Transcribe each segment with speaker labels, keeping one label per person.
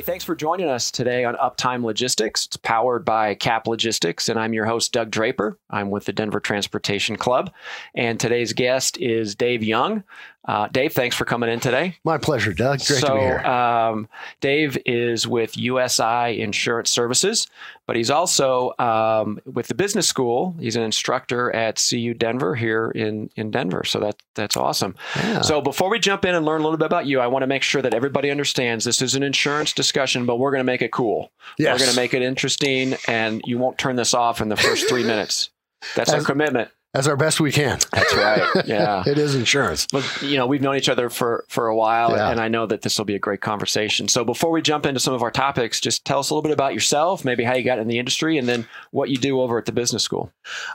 Speaker 1: Hey, thanks for joining us today on Uptime Logistics. It's powered by CAP Logistics, and I'm your host, Doug Draper. I'm with the Denver Transportation Club. And today's guest is Dave Young. Uh, Dave, thanks for coming in today.
Speaker 2: My pleasure, Doug. Great
Speaker 1: so,
Speaker 2: to be here.
Speaker 1: Um, Dave is with USI Insurance Services, but he's also um, with the business school. He's an instructor at CU Denver here in, in Denver. So that that's awesome.
Speaker 2: Yeah.
Speaker 1: So before we jump in and learn a little bit about you, I want to make sure that everybody understands this is an insurance discussion, but we're going to make it cool.
Speaker 2: Yes.
Speaker 1: We're going to make it interesting, and you won't turn this off in the first three minutes. That's our commitment.
Speaker 2: As our best we can.
Speaker 1: That's right. Yeah.
Speaker 2: it is insurance.
Speaker 1: But you know, we've known each other for for a while,
Speaker 2: Yeah.
Speaker 1: and I know that this will be a great conversation. So before we jump into some of our topics, just tell us a little bit about yourself, maybe how you got in the industry, and then what you do over at the business school.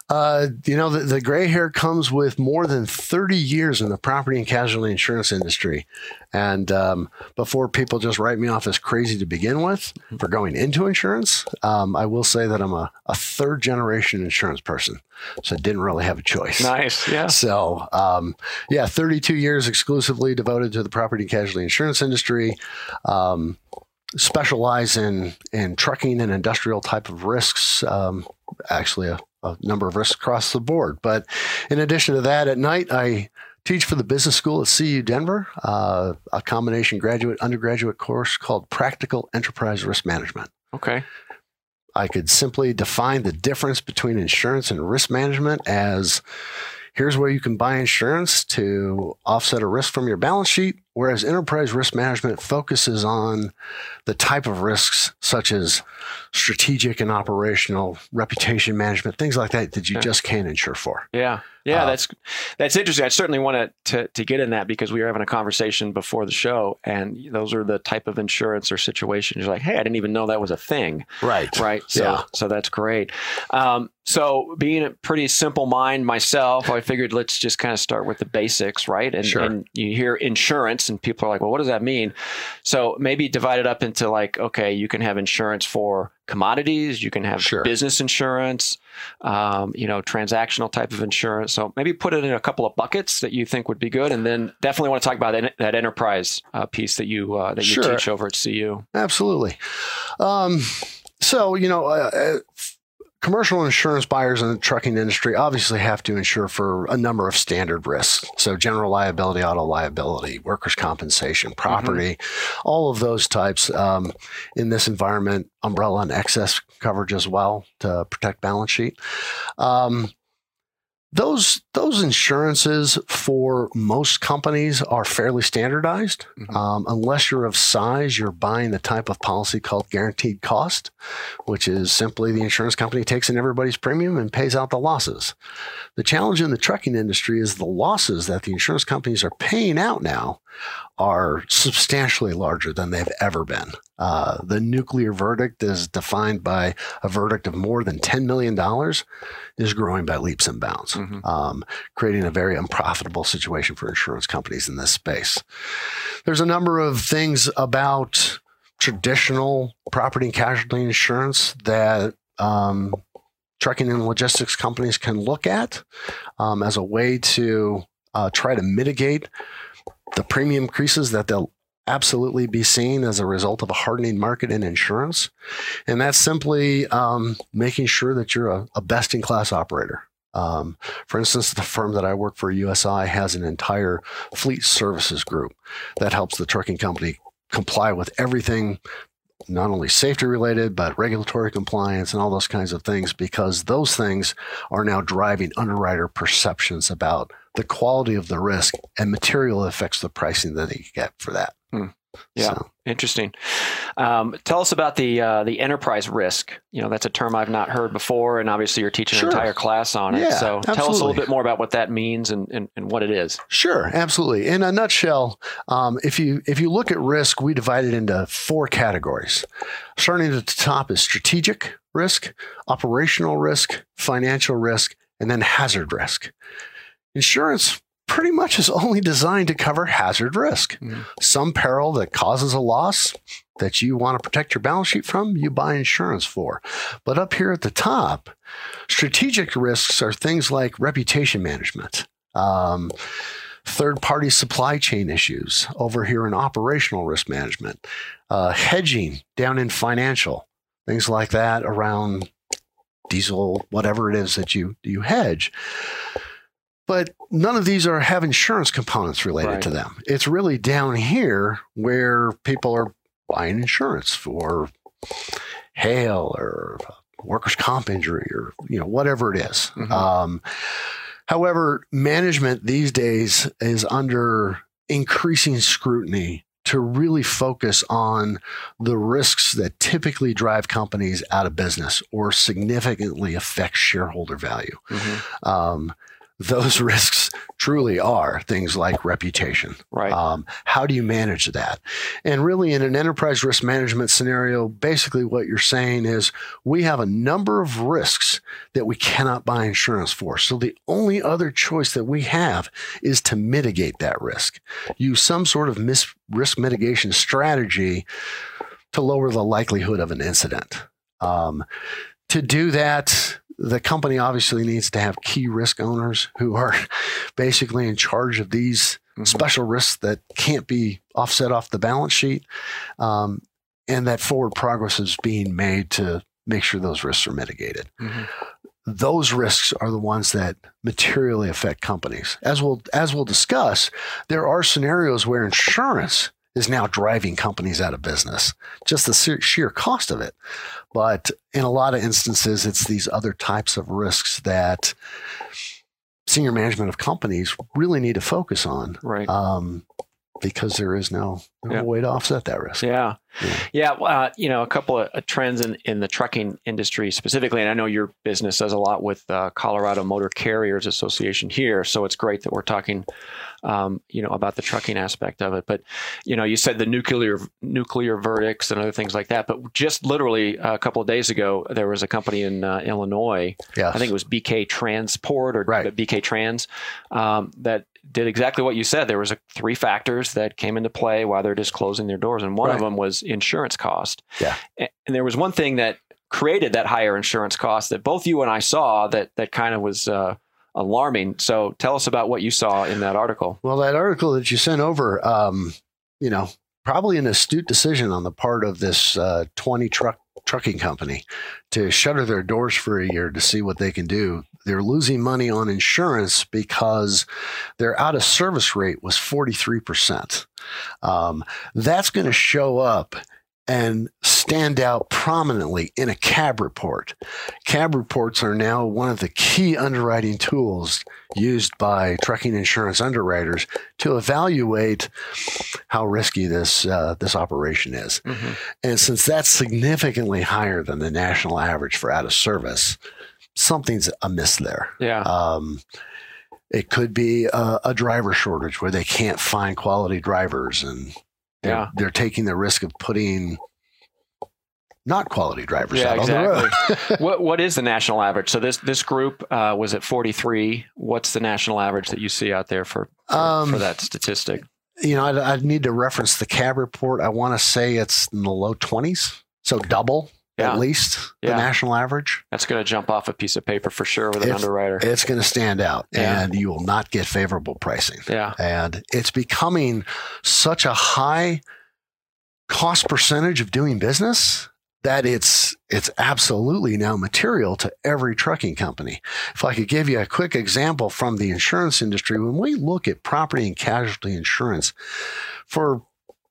Speaker 2: Uh, you know, the, the gray hair comes with more than 30 years in the property and casualty insurance industry. And um, before people just write me off as crazy to begin with for going into insurance, um, I will say that I'm a, a third generation insurance person. So I didn't really have a choice.
Speaker 1: Nice, yeah.
Speaker 2: So, um, yeah, 32 years exclusively devoted to the property and casualty insurance industry. Um, specialize in in trucking and industrial type of risks. Um, actually, a, a number of risks across the board. But in addition to that, at night I teach for the business school at CU Denver, uh, a combination graduate undergraduate course called Practical Enterprise Risk Management.
Speaker 1: Okay.
Speaker 2: I could simply define the difference between insurance and risk management as here's where you can buy insurance to offset a risk from your balance sheet, whereas enterprise risk management focuses on the type of risks such as strategic and operational reputation management, things like that that you
Speaker 1: Yeah.
Speaker 2: just can't insure for.
Speaker 1: Yeah, yeah,
Speaker 2: Uh,
Speaker 1: that's that's interesting. I certainly want to to get in that because we were having a conversation before the show, and those are the type of insurance or situations you're like, hey, I didn't even know that was a thing.
Speaker 2: Right.
Speaker 1: right? So,
Speaker 2: Yeah.
Speaker 1: so that's great. Um, so, being a pretty simple mind myself, I figured let's just kind of start with the basics, right? And,
Speaker 2: Sure.
Speaker 1: and you hear insurance, and people are like, "Well, what does that mean?" So, maybe divide it up into like, okay, you can have insurance for commodities, you can have
Speaker 2: Sure.
Speaker 1: business insurance, um, you know, transactional type of insurance. So, maybe put it in a couple of buckets that you think would be good, and then definitely want to talk about that, that enterprise uh, piece that you uh, that you
Speaker 2: Sure.
Speaker 1: teach over at CU.
Speaker 2: Absolutely. Um, so, you know, uh, uh, commercial insurance buyers in the trucking industry obviously have to insure for a number of standard risks. So, general liability, auto liability, workers' compensation, property, all of those types. Um, in this environment, umbrella and excess coverage as well to protect balance sheet. Um, those those insurances for most companies are fairly standardized.
Speaker 1: Mhm.
Speaker 2: Um, unless you're of size, you're buying the type of policy called guaranteed cost, which is simply the insurance company takes in everybody's premium and pays out the losses. The challenge in the trucking industry is the losses that the insurance companies are paying out now are substantially larger than they've ever been. Uh, the nuclear verdict is defined by a verdict of more than $10 million, is growing by leaps and bounds,
Speaker 1: Mhm.
Speaker 2: um, creating a very unprofitable situation for insurance companies in this space. There's a number of things about traditional property and casualty insurance that um, trucking and logistics companies can look at um, as a way to uh, try to mitigate the premium increases that they'll absolutely be seen as a result of a hardening market in insurance. And that's simply um, making sure that you're a, a best in class operator. Um, for instance, the firm that I work for, USI, has an entire fleet services group that helps the trucking company comply with everything not only safety related, but regulatory compliance and all those kinds of things, because those things are now driving underwriter perceptions about the quality of the risk and material affects the pricing that they get for that. Hmm.
Speaker 1: Yeah.
Speaker 2: So,
Speaker 1: Interesting. Um, tell us about the uh, the enterprise risk. You know, that's a term I've not heard before, and obviously you're teaching
Speaker 2: Sure.
Speaker 1: an entire class on it.
Speaker 2: Yeah,
Speaker 1: so tell us a little bit more about what that means and, and, and what it is.
Speaker 2: Sure, absolutely. In a nutshell, um, if you if you look at risk, we divide it into four categories. Starting at the top is strategic risk, operational risk, financial risk, and then hazard risk. Insurance pretty much is only designed to cover hazard risk.
Speaker 1: Mhm.
Speaker 2: Some peril that causes a loss that you want to protect your balance sheet from, you buy insurance for. But up here at the top, strategic risks are things like reputation management, um, third party supply chain issues over here in operational risk management, uh, hedging down in financial, things like that around diesel, whatever it is that you you hedge. But none of these are have insurance components related
Speaker 1: Right.
Speaker 2: to them. It's really down here where people are buying insurance for hail or workers' comp injury or you know whatever it is.
Speaker 1: Mhm.
Speaker 2: Um, however, management these days is under increasing scrutiny to really focus on the risks that typically drive companies out of business or significantly affect shareholder value.
Speaker 1: Mhm.
Speaker 2: Um, those risks truly are things like reputation.
Speaker 1: Right.
Speaker 2: Um, how do you manage that? And really, in an enterprise risk management scenario, basically what you're saying is we have a number of risks that we cannot buy insurance for. So the only other choice that we have is to mitigate that risk. Use some sort of mis- risk mitigation strategy to lower the likelihood of an incident. Um, to do that, the company obviously needs to have key risk owners who are basically in charge of these
Speaker 1: Mhm.
Speaker 2: special risks that can't be offset off the balance sheet, um, and that forward progress is being made to make sure those risks are mitigated.
Speaker 1: Mhm.
Speaker 2: Those risks are the ones that materially affect companies. As we'll as we'll discuss, there are scenarios where insurance is now driving companies out of business, just the sheer- cost of it. But in a lot of instances, it's these other types of risks that senior management of companies really need to focus on
Speaker 1: Right.
Speaker 2: um, because there is no, no
Speaker 1: Yeah.
Speaker 2: way to offset that risk.
Speaker 1: Yeah.
Speaker 2: Yeah.
Speaker 1: Yeah. Uh, you know, a couple of uh, trends in, in the trucking industry specifically, and I know your business does a lot with uh, Colorado Motor Carriers Association here. So it's great that we're talking, um, you know, about the trucking aspect of it. But, you know, you said the nuclear nuclear verdicts and other things like that. But just literally a couple of days ago, there was a company in uh, Illinois
Speaker 2: Yes.
Speaker 1: I think it was BK Transport or
Speaker 2: Right.
Speaker 1: BK Trans um, that did exactly what you said. There was a, three factors that came into play while they're just closing their doors, and one of them was insurance cost.
Speaker 2: Yeah.
Speaker 1: And there was one thing that created that higher insurance cost that both you and I saw that that kind of was uh, alarming. So tell us about what you saw in that article.
Speaker 2: Well, that article that you sent over, um, you know, probably an astute decision on the part of this uh, 20 truck trucking company to shutter their doors for a year to see what they can do. They're losing money on insurance because their out of service rate was 43%. Um, that's going to show up and stand out prominently in a cab report. Cab reports are now one of the key underwriting tools used by trucking insurance underwriters to evaluate how risky this uh, this operation is. And since that's significantly higher than the national average for out of service, something's amiss there.
Speaker 1: Yeah.
Speaker 2: Um, it could be a, a driver shortage where they can't find quality drivers, and they're,
Speaker 1: Yeah.
Speaker 2: they're taking the risk of putting not quality drivers
Speaker 1: Yeah,
Speaker 2: out on the road.
Speaker 1: what what is the national average? So this this group uh, was at 43. What's the national average that you see out there for for,
Speaker 2: Um,
Speaker 1: for that statistic?
Speaker 2: you know, I'd, I'd need to reference the cab report. I want to say it's in the low 20s, so double
Speaker 1: Yeah.
Speaker 2: at least the national average.
Speaker 1: That's going to jump off a piece of paper for sure with an
Speaker 2: It's-
Speaker 1: underwriter.
Speaker 2: It's going to stand out,
Speaker 1: Yeah.
Speaker 2: and you will not get favorable pricing.
Speaker 1: yeah.
Speaker 2: And it's becoming such a high cost percentage of doing business that it's it's absolutely now material to every trucking company. If I could give you a quick example from the insurance industry, when we look at property and casualty insurance for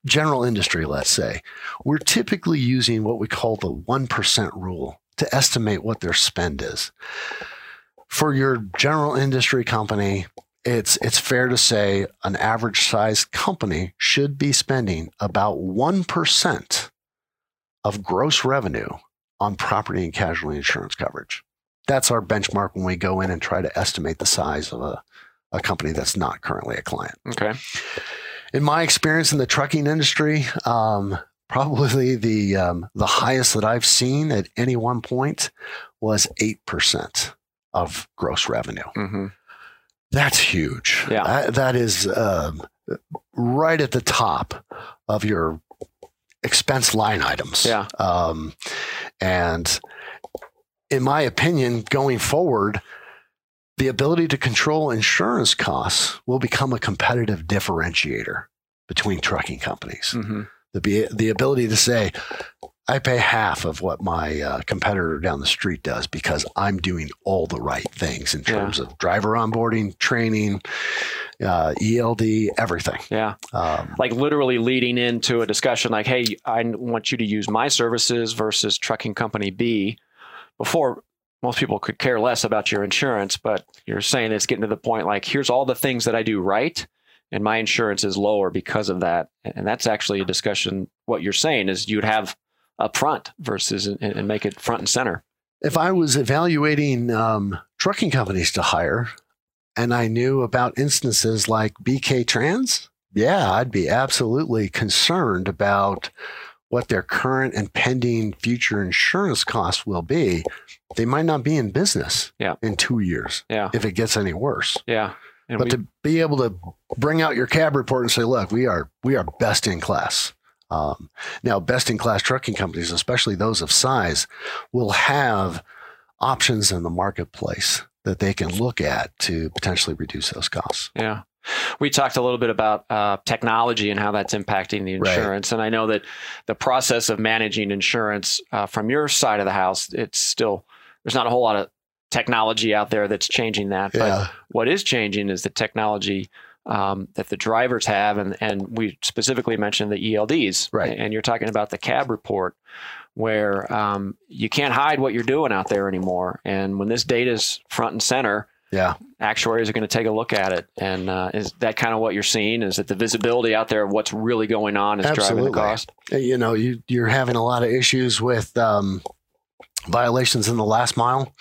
Speaker 2: general industry, let's say, we're typically using what we call the 1% rule to estimate what their spend is. For your general industry company, it's it's fair to say an average sized company should be spending about 1% of gross revenue on property and casualty insurance coverage. That's our benchmark when we go in and try to estimate the size of a, a company that's not currently a client.
Speaker 1: Okay.
Speaker 2: In my experience in the trucking industry, um, probably the um, the highest that I've seen at any one point was eight percent of gross revenue.
Speaker 1: hmm
Speaker 2: That's huge.
Speaker 1: Yeah.
Speaker 2: That- that is um, right at the top of your expense line items.
Speaker 1: Yeah.
Speaker 2: Um, and in my opinion, going forward, the ability to control insurance costs will become a competitive differentiator between trucking companies.
Speaker 1: Mm-hmm.
Speaker 2: The, the ability to say, I pay half of what my uh, competitor down the street does because I'm doing all the right things in terms yeah. of driver onboarding, training, uh, ELD, everything.
Speaker 1: Yeah. Um, like literally leading into a discussion like, hey, I want you to use my services versus trucking company B. Before, most people could care less about your insurance, but you're saying it's getting to the point like, here's all the things that I do right. And my insurance is lower because of that. And that's actually a discussion. What you're saying is you'd have up front versus and make it front and center.
Speaker 2: If I was evaluating um, trucking companies to hire and I knew about instances like BK Trans, yeah, I'd be absolutely concerned about what their current and pending future insurance costs will be. They might not be in business
Speaker 1: yeah.
Speaker 2: in two years
Speaker 1: yeah.
Speaker 2: if it gets any worse.
Speaker 1: Yeah.
Speaker 2: And but we, to be able to bring out your cab report and say, look, we are we are best in class. Um, now, best in class trucking companies, especially those of size, will have options in the marketplace that they can look at to potentially reduce those costs.
Speaker 1: Yeah. We talked a little bit about uh, technology and how that's impacting the insurance, right. and I know that the process of managing insurance uh, from your side of the house, it's still there's not a whole lot of technology out there that's changing that. But what is changing is the technology um, that the drivers have, and and we specifically mentioned the ELDs,
Speaker 2: right?
Speaker 1: And you're talking about the cab report, where um, you can't hide what you're doing out there anymore. And when this data is front and center,
Speaker 2: yeah,
Speaker 1: actuaries are going to take a look at it. And uh, is that kind of what you're seeing? Is that the visibility out there of what's really going on is Absolutely. driving the cost?
Speaker 2: You know, you you're having a lot of issues with um, violations in the last mile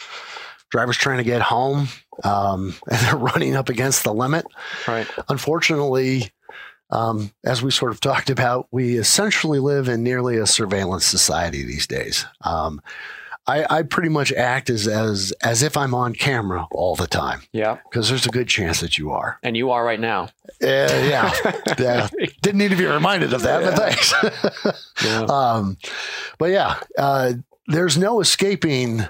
Speaker 2: drivers trying to get home um, and they're running up against the limit.
Speaker 1: Right.
Speaker 2: Unfortunately, um, as we sort of talked about, we essentially live in nearly a surveillance society these days. I, I, pretty much act as, as as if I'm on camera all the time.
Speaker 1: Yeah,
Speaker 2: because there's a good chance that you are,
Speaker 1: and you are right now.
Speaker 2: Uh, yeah, yeah. Didn't need to be reminded of that, yeah. but thanks. yeah. Um, but yeah, uh, there's no escaping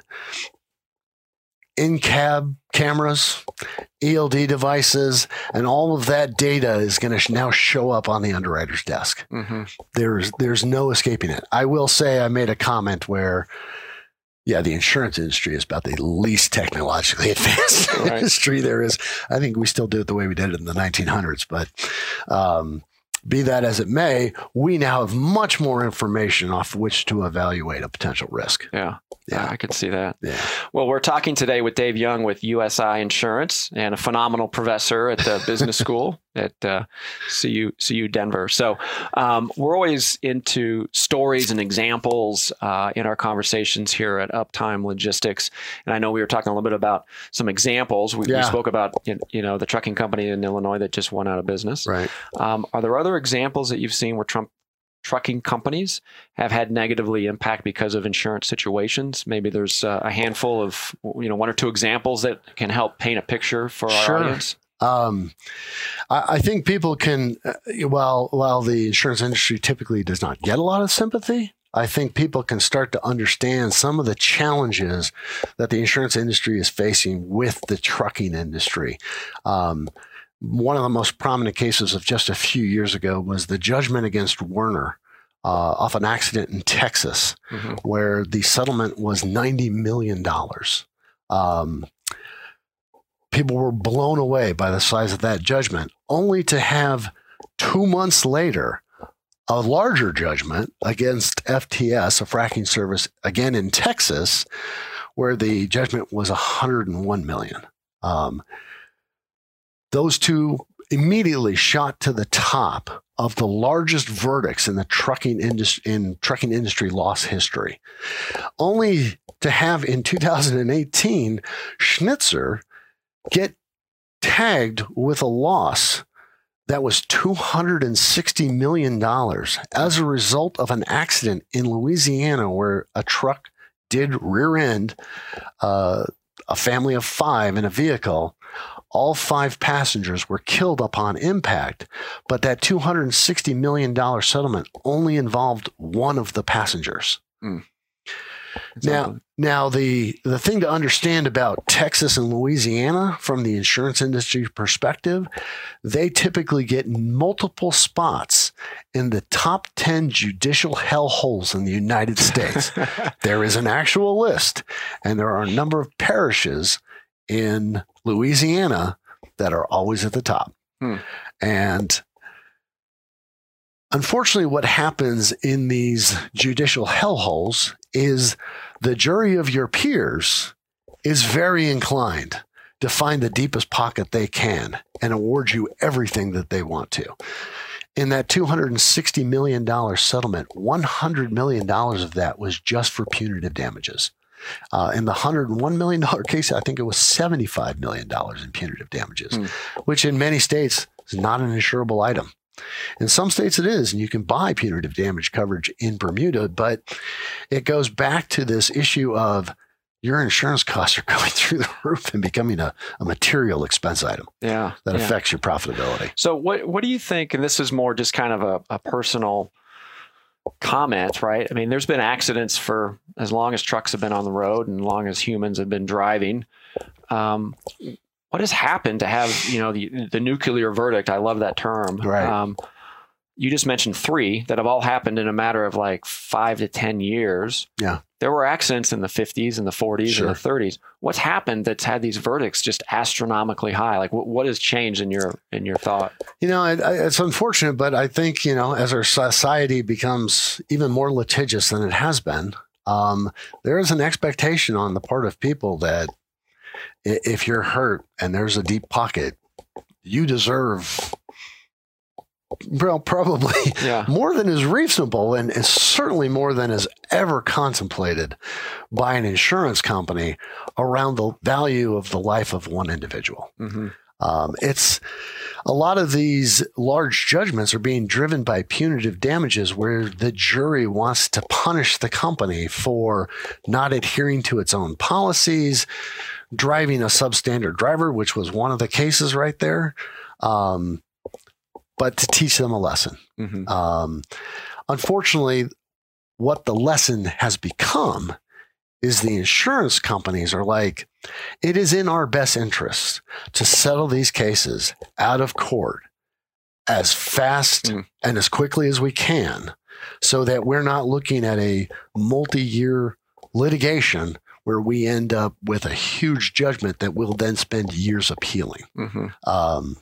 Speaker 2: in cab cameras, ELD devices, and all of that data is going to now show up on the underwriter's desk. Mm-hmm. There's there's no escaping it. I will say I made a comment where, yeah, the insurance industry is about the least technologically advanced right. industry there is. I think we still do it the way we did it in the 1900s, but. Um, be that as it may, we now have much more information off which to evaluate a potential risk.
Speaker 1: Yeah. Yeah, I could see that.
Speaker 2: Yeah.
Speaker 1: Well, we're talking today with Dave Young with USI Insurance and a phenomenal professor at the business school at uh, CU CU Denver. So um, we're always into stories and examples uh, in our conversations here at Uptime Logistics. And I know we were talking a little bit about some examples. We, yeah. we spoke about you know the trucking company in Illinois that just went out of business.
Speaker 2: Right.
Speaker 1: Um, are there other examples that you've seen where Trump trucking companies have had negatively impact because of insurance situations. Maybe there's a handful of you know one or two examples that can help paint a picture for our
Speaker 2: sure.
Speaker 1: audience.
Speaker 2: Um, I, I, think people can, uh, while while the insurance industry typically does not get a lot of sympathy, I think people can start to understand some of the challenges that the insurance industry is facing with the trucking industry. Um, one of the most prominent cases of just a few years ago was the judgment against Werner uh, off an accident in Texas, mm-hmm. where the settlement was $90 million. Um, people were blown away by the size of that judgment, only to have two months later a larger judgment against FTS, a fracking service, again in Texas, where the judgment was 101 million. Um, those two immediately shot to the top of the largest verdicts in the trucking industry in trucking industry loss history. Only to have in 2018 Schnitzer get tagged with a loss that was $260 million as a result of an accident in Louisiana where a truck did rear end uh, a family of five in a vehicle all five passengers were killed upon impact, but that $260 million settlement only involved one of the passengers. Mm. Now, now the the thing to understand about Texas and Louisiana from the insurance industry perspective, they typically get multiple spots in the top 10 judicial hellholes in the United States. there is an actual list, and there are a number of parishes in Louisiana that are always at the top.
Speaker 1: Hmm.
Speaker 2: And unfortunately, what happens in these judicial hellholes is the jury of your peers is very inclined to find the deepest pocket they can and award you everything that they want to. In that $260 million settlement, $100 million of that was just for punitive damages. Uh, in the $101 million case, I think it was $75 million in punitive damages,
Speaker 1: Hmm.
Speaker 2: which in many states is not an insurable item. In some states, it is, and you can buy punitive damage coverage in Bermuda, but it goes back to this issue of your insurance costs are going through the roof and becoming a, a material expense item
Speaker 1: Yeah.
Speaker 2: that
Speaker 1: yeah.
Speaker 2: affects your profitability.
Speaker 1: So what what do you think? And this is more just kind of a, a personal comment, right? I mean, there's been accidents for as long as trucks have been on the road and long as humans have been driving. Um, what has happened to have you know the the nuclear verdict? I love that term.
Speaker 2: Right.
Speaker 1: Um, you just mentioned three that have all happened in a matter of like five to ten years.
Speaker 2: Yeah.
Speaker 1: There were accidents in the 50s and the 40s
Speaker 2: Sure.
Speaker 1: and the 30s. What's happened that's had these verdicts just astronomically high? Like, what, what has changed in your in your thought?
Speaker 2: You know, I- it's unfortunate, but I think, you know, as our society becomes even more litigious than it has been, um, there is an expectation on the part of people that if you're hurt and there's a deep pocket, you deserve, well, probably
Speaker 1: Yeah.
Speaker 2: more than is reasonable and, and certainly more than is ever contemplated by an insurance company around the value of the life of one individual.
Speaker 1: hmm
Speaker 2: Um, it's a lot of these large judgments are being driven by punitive damages where the jury wants to punish the company for not adhering to its own policies, driving a substandard driver, which was one of the cases right there, um, but to teach them a lesson.
Speaker 1: hmm
Speaker 2: Um, unfortunately, what the lesson has become is the insurance companies are like, it is in our best interest to settle these cases out of court as fast
Speaker 1: Mm.
Speaker 2: and as quickly as we can so that we're not looking at a multi year litigation where we end up with a huge judgment that we'll then spend years appealing.
Speaker 1: hmm
Speaker 2: Um,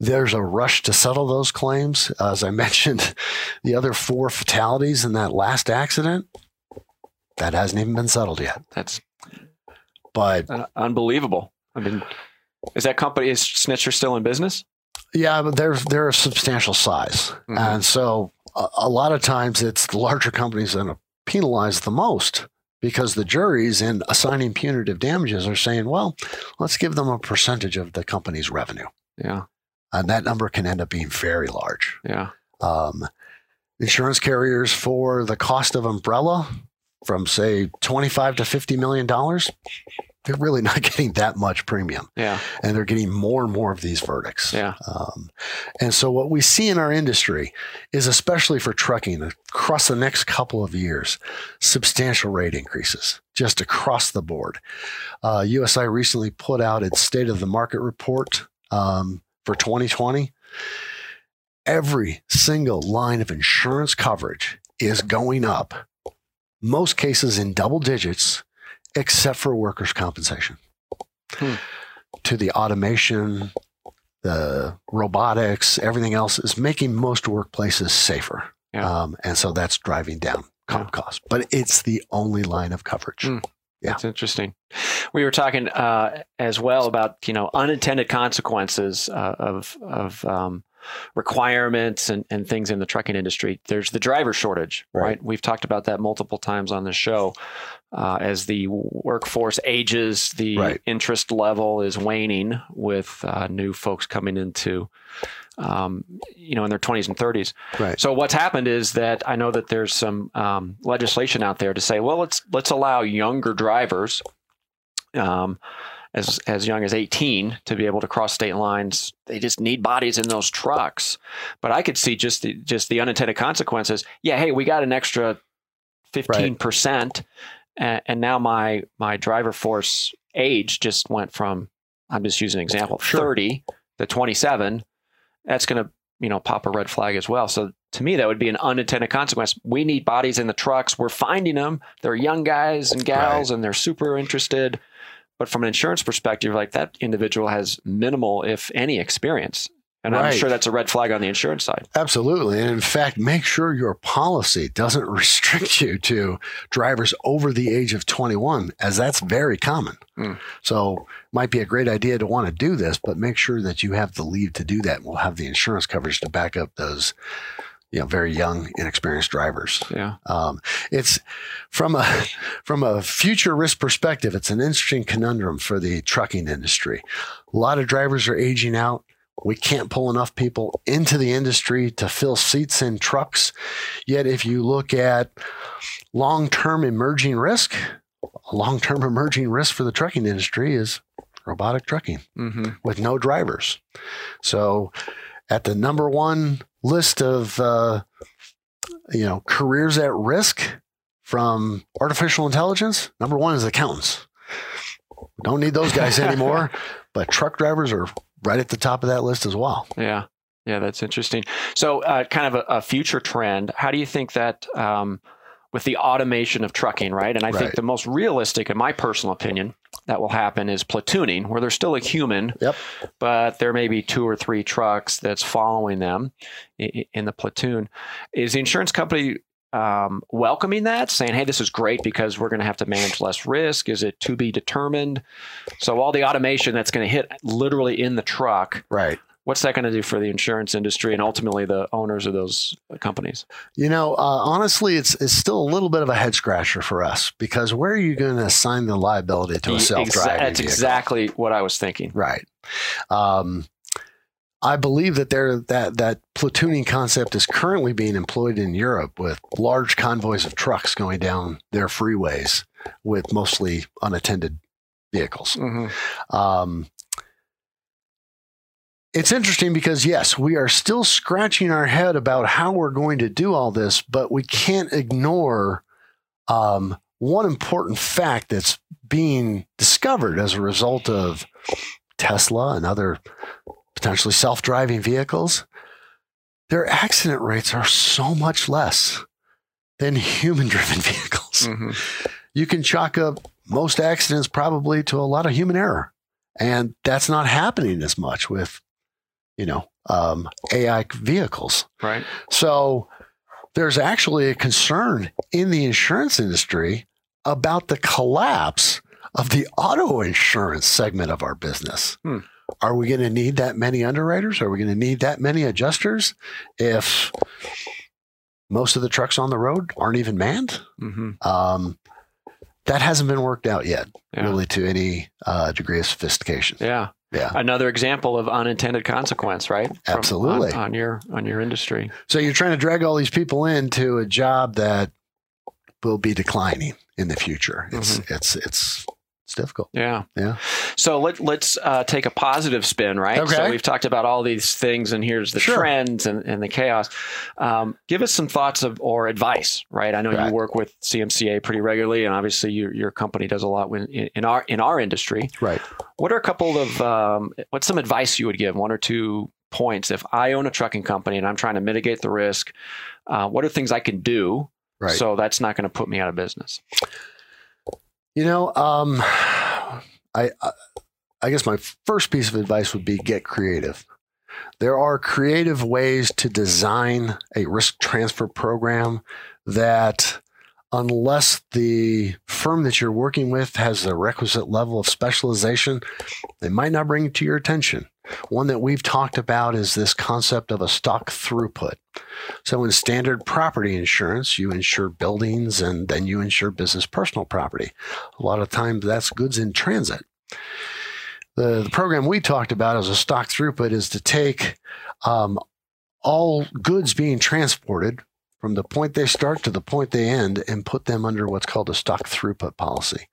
Speaker 2: there's a rush to settle those claims. As I mentioned, the other four fatalities in that last accident, that hasn't even been settled yet.
Speaker 1: That's
Speaker 2: But
Speaker 1: uh, unbelievable. I mean, is that company is Snitcher still in business?
Speaker 2: yeah, but they're they're a substantial size,
Speaker 1: Mhm.
Speaker 2: and so a, a lot of times it's the larger companies that are penalized the most because the juries in assigning punitive damages are saying, well, let's give them a percentage of the company's revenue,
Speaker 1: Yeah,
Speaker 2: and that number can end up being very large.
Speaker 1: yeah,
Speaker 2: um, insurance carriers for the cost of umbrella from say 25 to 50 million dollars they're really not getting that much premium.
Speaker 1: Yeah,
Speaker 2: and they're getting more and more of these verdicts.
Speaker 1: Yeah.
Speaker 2: um, and so what we see in our industry is especially for trucking across the next couple of years substantial rate increases just across the board. Uh, usi recently put out its state of the market report um, for 2020 every single line of insurance coverage is going up. Most cases in double digits except for workers compensation
Speaker 1: Hmm.
Speaker 2: to the automation the robotics, everything else is making most workplaces safer.
Speaker 1: Yeah.
Speaker 2: Um, and so that's driving down comp
Speaker 1: Yeah.
Speaker 2: costs. But it's the only line of coverage.
Speaker 1: Mm.
Speaker 2: Yeah.
Speaker 1: That's interesting. We were talking uh, as well about you know unintended consequences uh, of of um, requirements and, and things in the trucking industry. There's the driver shortage, right?
Speaker 2: Right.
Speaker 1: We've talked about that multiple times on the show. Uh, as the workforce ages, the
Speaker 2: Right.
Speaker 1: interest level is waning with uh, new folks coming into, um, you know, in their 20s and 30s.
Speaker 2: Right.
Speaker 1: So what's happened is that I know that there's some um, legislation out there to say, well, let's let's allow younger drivers, um, as as young as 18, to be able to cross state lines. They just need bodies in those trucks. But I could see just the just the unintended consequences. Yeah, hey, we got an extra fifteen percent, and, and now my my driver force age just went from I'm just using an example
Speaker 2: Sure.
Speaker 1: thirty to twenty seven. That's going to you know pop a red flag as well. So to me, that would be an unintended consequence. We need bodies in the trucks. We're finding them. They're young guys and gals, and they're super interested. But from an insurance perspective, like that individual has minimal, if any, experience. And I'm sure that's a red flag on the insurance side.
Speaker 2: Absolutely. And in fact, make sure your policy doesn't restrict you to drivers over the age of 21, as that's very common.
Speaker 1: Hmm.
Speaker 2: So, might be a great idea to want to do this, but make sure that you have the leave to do that. And we'll have the insurance coverage to back up those, you know, very young, inexperienced drivers.
Speaker 1: Yeah.
Speaker 2: Um, it's from a from a future risk perspective, it's an interesting conundrum for the trucking industry. A lot of drivers are aging out. We can't pull enough people into the industry to fill seats in trucks. Yet, if you look at long term emerging risk, a long term emerging risk for the trucking industry is robotic trucking
Speaker 1: Mm-hmm.
Speaker 2: with no drivers. So, at the number one list of uh, you know careers at risk from artificial intelligence, number one is accountants. Don't need those guys anymore, but truck drivers are right at the top of that list as well.
Speaker 1: Yeah. Yeah, that's interesting. So, uh, kind of a, a future trend. How do you think that um, with the automation of trucking, right? And I think the most realistic, in my personal opinion, that will happen is platooning, where there's still a human,
Speaker 2: Yep.
Speaker 1: but there may be two or three trucks that's following them in, in the platoon. Is the insurance company um, welcoming that, saying, "Hey, this is great because we're going to have to manage less risk"? Is it to be determined? So, all the automation that's going to hit literally in the truck
Speaker 2: Right.
Speaker 1: What's that going to do for the insurance industry and ultimately the owners of those companies?
Speaker 2: You know, uh, honestly, it's it's still a little bit of a head scratcher for us because where are you going to assign the liability to a
Speaker 1: Exa-
Speaker 2: self-driving
Speaker 1: That's
Speaker 2: vehicle?
Speaker 1: exactly what I was thinking.
Speaker 2: Right. Um, I believe that there that that platooning concept is currently being employed in Europe with large convoys of trucks going down their freeways with mostly unattended vehicles.
Speaker 1: hmm
Speaker 2: Um, it's interesting because yes, we are still scratching our head about how we're going to do all this, but we can't ignore um, one important fact that's being discovered as a result of Tesla and other potentially self-driving vehicles. Their accident rates are so much less than human-driven vehicles
Speaker 1: hmm
Speaker 2: you can chalk up most accidents probably to a lot of human error. And that's not happening as much with, you know, um, AI vehicles.
Speaker 1: Right.
Speaker 2: So there's actually a concern in the insurance industry about the collapse of the auto insurance segment of our business.
Speaker 1: Hmm.
Speaker 2: Are we going to need that many underwriters? Are we going to need that many adjusters if most of the trucks on the road aren't even manned?
Speaker 1: hmm
Speaker 2: Um, that hasn't been worked out yet,
Speaker 1: Yeah.
Speaker 2: really, to any uh, degree of sophistication.
Speaker 1: Yeah.
Speaker 2: Yeah.
Speaker 1: Another example of unintended consequence, right? From-
Speaker 2: Absolutely.
Speaker 1: on, on your on your industry.
Speaker 2: So you're trying to drag all these people into a job that will be declining in the future. It's mm-hmm. it's it's it's difficult.
Speaker 1: Yeah.
Speaker 2: Yeah.
Speaker 1: So let, let's uh, take a positive spin, right? So we've talked about all these things, and here's the
Speaker 2: Sure.
Speaker 1: trends and, and the chaos. Um, give us some thoughts of or advice, right? I know
Speaker 2: Right.
Speaker 1: you work with CMCA pretty regularly, and obviously your, your company does a lot with, in, in our in our industry.
Speaker 2: Right.
Speaker 1: What are a couple of um, what's some advice you would give? One or two points. If I own a trucking company and I'm trying to mitigate the risk, uh, what are things I can do
Speaker 2: Right.
Speaker 1: so that's not going to put me out of business?
Speaker 2: You know, um, I, I I guess my first piece of advice would be get creative. There are creative ways to design a risk transfer program that, unless the firm that you're working with has the requisite level of specialization, they might not bring it to your attention. One that we've talked about is this concept of a stock throughput. So, in standard property insurance, you insure buildings and then you insure business personal property. A lot of times that's goods in transit. The, the program we talked about as a stock throughput is to take um, all goods being transported from the point they start to the point they end and put them under what's called a stock throughput policy.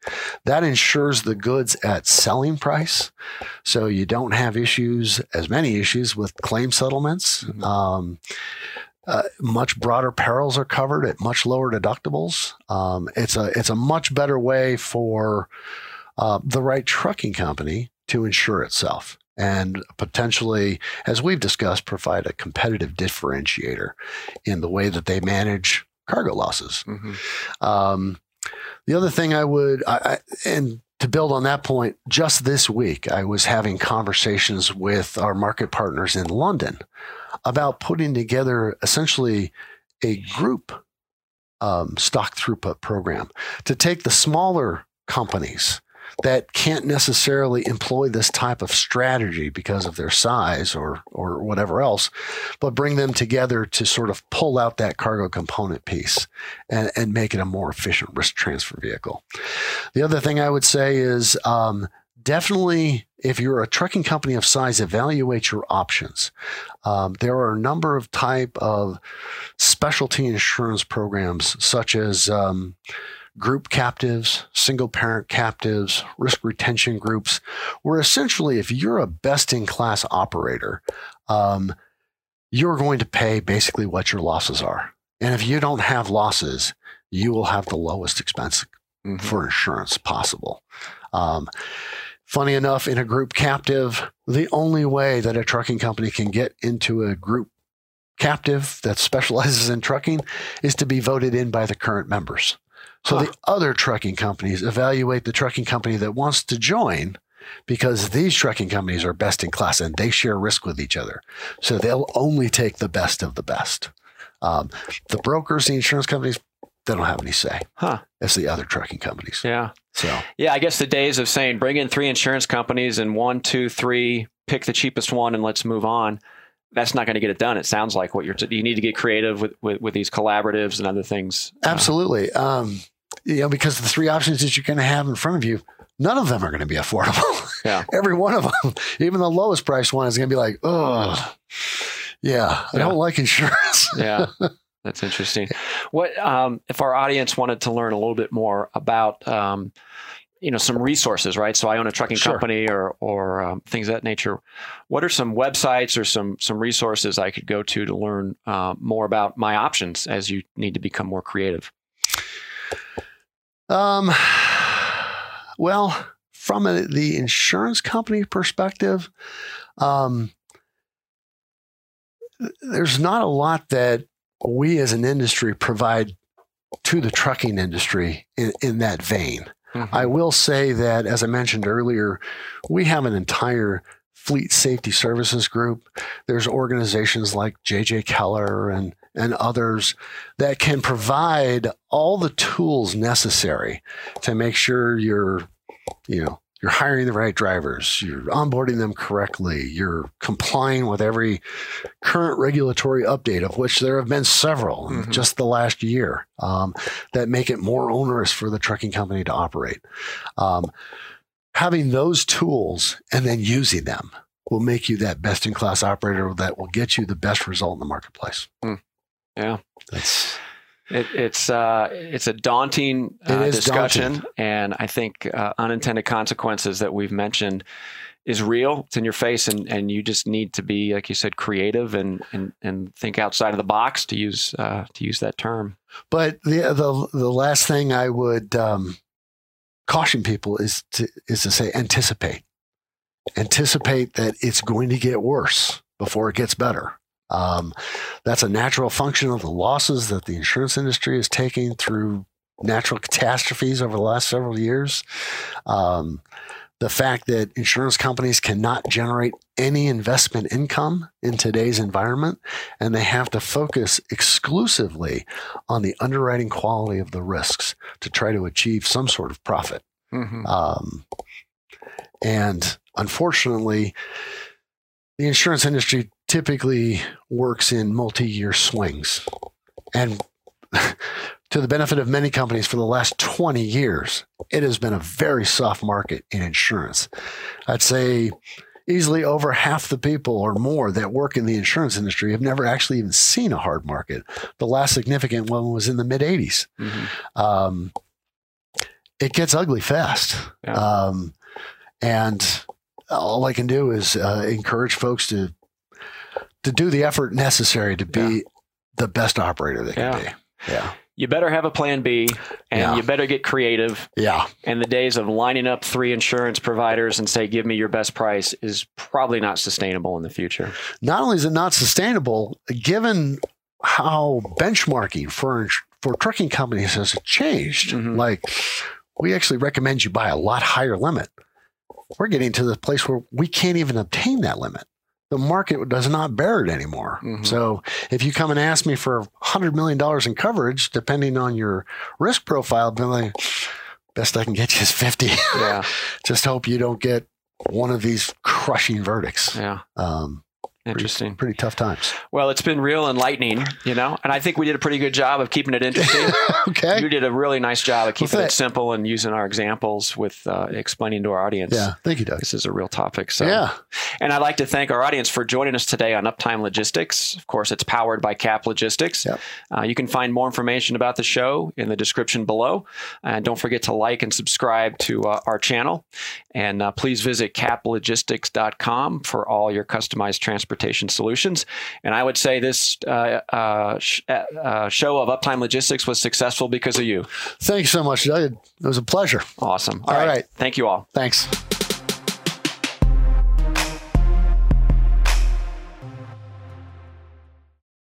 Speaker 2: That ensures the goods at selling price. So you don't have issues, as many issues with claim settlements.
Speaker 1: Mhm.
Speaker 2: Um, uh, much broader perils are covered at much lower deductibles. Um, it's a it's a much better way for uh, the right trucking company to insure itself and potentially, as we've discussed, provide a competitive differentiator in the way that they manage cargo losses. Mm-hmm. Um, the other thing I would, I, I, and to build on that point, just this week, I was having conversations with our market partners in London about putting together essentially a group um, stock throughput program to take the smaller companies that can't necessarily employ this type of strategy because of their size or or whatever else, but bring them together to sort of pull out that cargo component piece and, and make it a more efficient risk transfer vehicle. The other thing I would say is um, definitely if you're a trucking company of size evaluate your options um, there are a number of type of specialty insurance programs such as um, group captives, single parent captives, risk retention groups, where essentially, if you're a best in class operator, um, you're going to pay basically what your losses are. And if you don't have losses, you will have the lowest expense mm-hmm. for insurance possible. Um, funny enough, in a group captive, the only way that a trucking company can get into a group captive that specializes in trucking is to be voted in by the current members. So huh. the other trucking companies evaluate the trucking company that wants to join because these trucking companies are best in class and they share risk with each other. So they'll only take the best of the best. Um, the brokers, the insurance companies, they don't have any say. Huh. It's the other trucking companies.
Speaker 1: Yeah. So yeah, I guess the days of saying bring in three insurance companies and one, two, three, pick the cheapest one and let's move on that's not going to get it done. It sounds like what you're, t- you need to get creative with, with, with these collaboratives and other things.
Speaker 2: Uh, Absolutely. Um, you know, because the three options that you're going to have in front of you, none of them are going to be affordable. Yeah. Every one of them, even the lowest price one is going to be like, oh, yeah, I yeah. don't like insurance.
Speaker 1: yeah. That's interesting. What, um, if our audience wanted to learn a little bit more about, um, you know some resources right? So i own a trucking sure. company or or um, things of that nature. What are some websites or some some resources i could go to to learn uh, more about my options as you need to become more creative? Um
Speaker 2: well from a, the insurance company perspective um there's not a lot that we as an industry provide to the trucking industry in, in that vein Mm-hmm. I will say that, as I mentioned earlier, we have an entire fleet safety services group. There's organizations like JJ Keller and and others that can provide all the tools necessary to make sure you're, you know, you're hiring the right drivers, you're onboarding them correctly, you're complying with every current regulatory update, of which there have been several mm-hmm. in just the last year, um, that make it more onerous for the trucking company to operate. Um, having those tools and then using them will make you that best in class operator that will get you the best result in the marketplace. Mm.
Speaker 1: Yeah. That's it, it's uh, it's a daunting uh, discussion, daunting. and I think uh, unintended consequences that we've mentioned is real. It's in your face, and, and you just need to be, like you said, creative and and, and think outside of the box to use uh, to use that term.
Speaker 2: But the the the last thing I would um, caution people is to is to say anticipate, anticipate that it's going to get worse before it gets better. Um, that's a natural function of the losses that the insurance industry is taking through natural catastrophes over the last several years. Um, the fact that insurance companies cannot generate any investment income in today's environment, and they have to focus exclusively on the underwriting quality of the risks to try to achieve some sort of profit. Mm-hmm. Um, and unfortunately, the insurance industry typically works in multi year swings. And to the benefit of many companies for the last 20 years, it has been a very soft market in insurance. I'd say easily over half the people or more that work in the insurance industry have never actually even seen a hard market. The last significant one was in the mid 80s. Mm-hmm. Um, it gets ugly fast. Yeah. Um, and all I can do is uh, encourage folks to to do the effort necessary to be yeah. the best operator they can
Speaker 1: Yeah.
Speaker 2: be. Yeah.
Speaker 1: You better have a plan B and
Speaker 2: Yeah.
Speaker 1: you better get creative.
Speaker 2: Yeah.
Speaker 1: And the days of lining up three insurance providers and say, give me your best price is probably not sustainable in the future.
Speaker 2: Not only is it not sustainable, given how benchmarking for for trucking companies has changed,
Speaker 1: Mhm.
Speaker 2: like we actually recommend you buy a lot higher limit. We're getting to the place where we can't even obtain that limit. The market does not bear it anymore.
Speaker 1: Mhm.
Speaker 2: So if you come and ask me for $100 million in coverage, depending on your risk profile, be like, best I can get you is 50.
Speaker 1: Yeah.
Speaker 2: Just hope you don't get one of these crushing verdicts.
Speaker 1: Yeah.
Speaker 2: Um,
Speaker 1: Interesting.
Speaker 2: pretty tough times.
Speaker 1: Well, it's been real enlightening, you know, and I think we did a pretty good job of keeping it interesting.
Speaker 2: okay.
Speaker 1: You did a really nice job of keeping
Speaker 2: Well,
Speaker 1: it simple and using our examples with uh, explaining to our audience.
Speaker 2: Yeah. Thank you, Doug.
Speaker 1: This is a real topic. So,
Speaker 2: Yeah.
Speaker 1: and I'd like to thank our audience for joining us today on Uptime Logistics. Of course, it's powered by Cap Logistics.
Speaker 2: Yep.
Speaker 1: Uh, you can find more information about the show in the description below. And don't forget to like and subscribe to uh, our channel. And uh, please visit caplogistics.com for all your customized transportation solutions. And I would say this uh, uh, sh- uh, show of Uptime Logistics was successful because of you.
Speaker 2: Thanks so much, It was a pleasure.
Speaker 1: Awesome.
Speaker 2: All right.
Speaker 1: Thank you all.
Speaker 2: Thanks.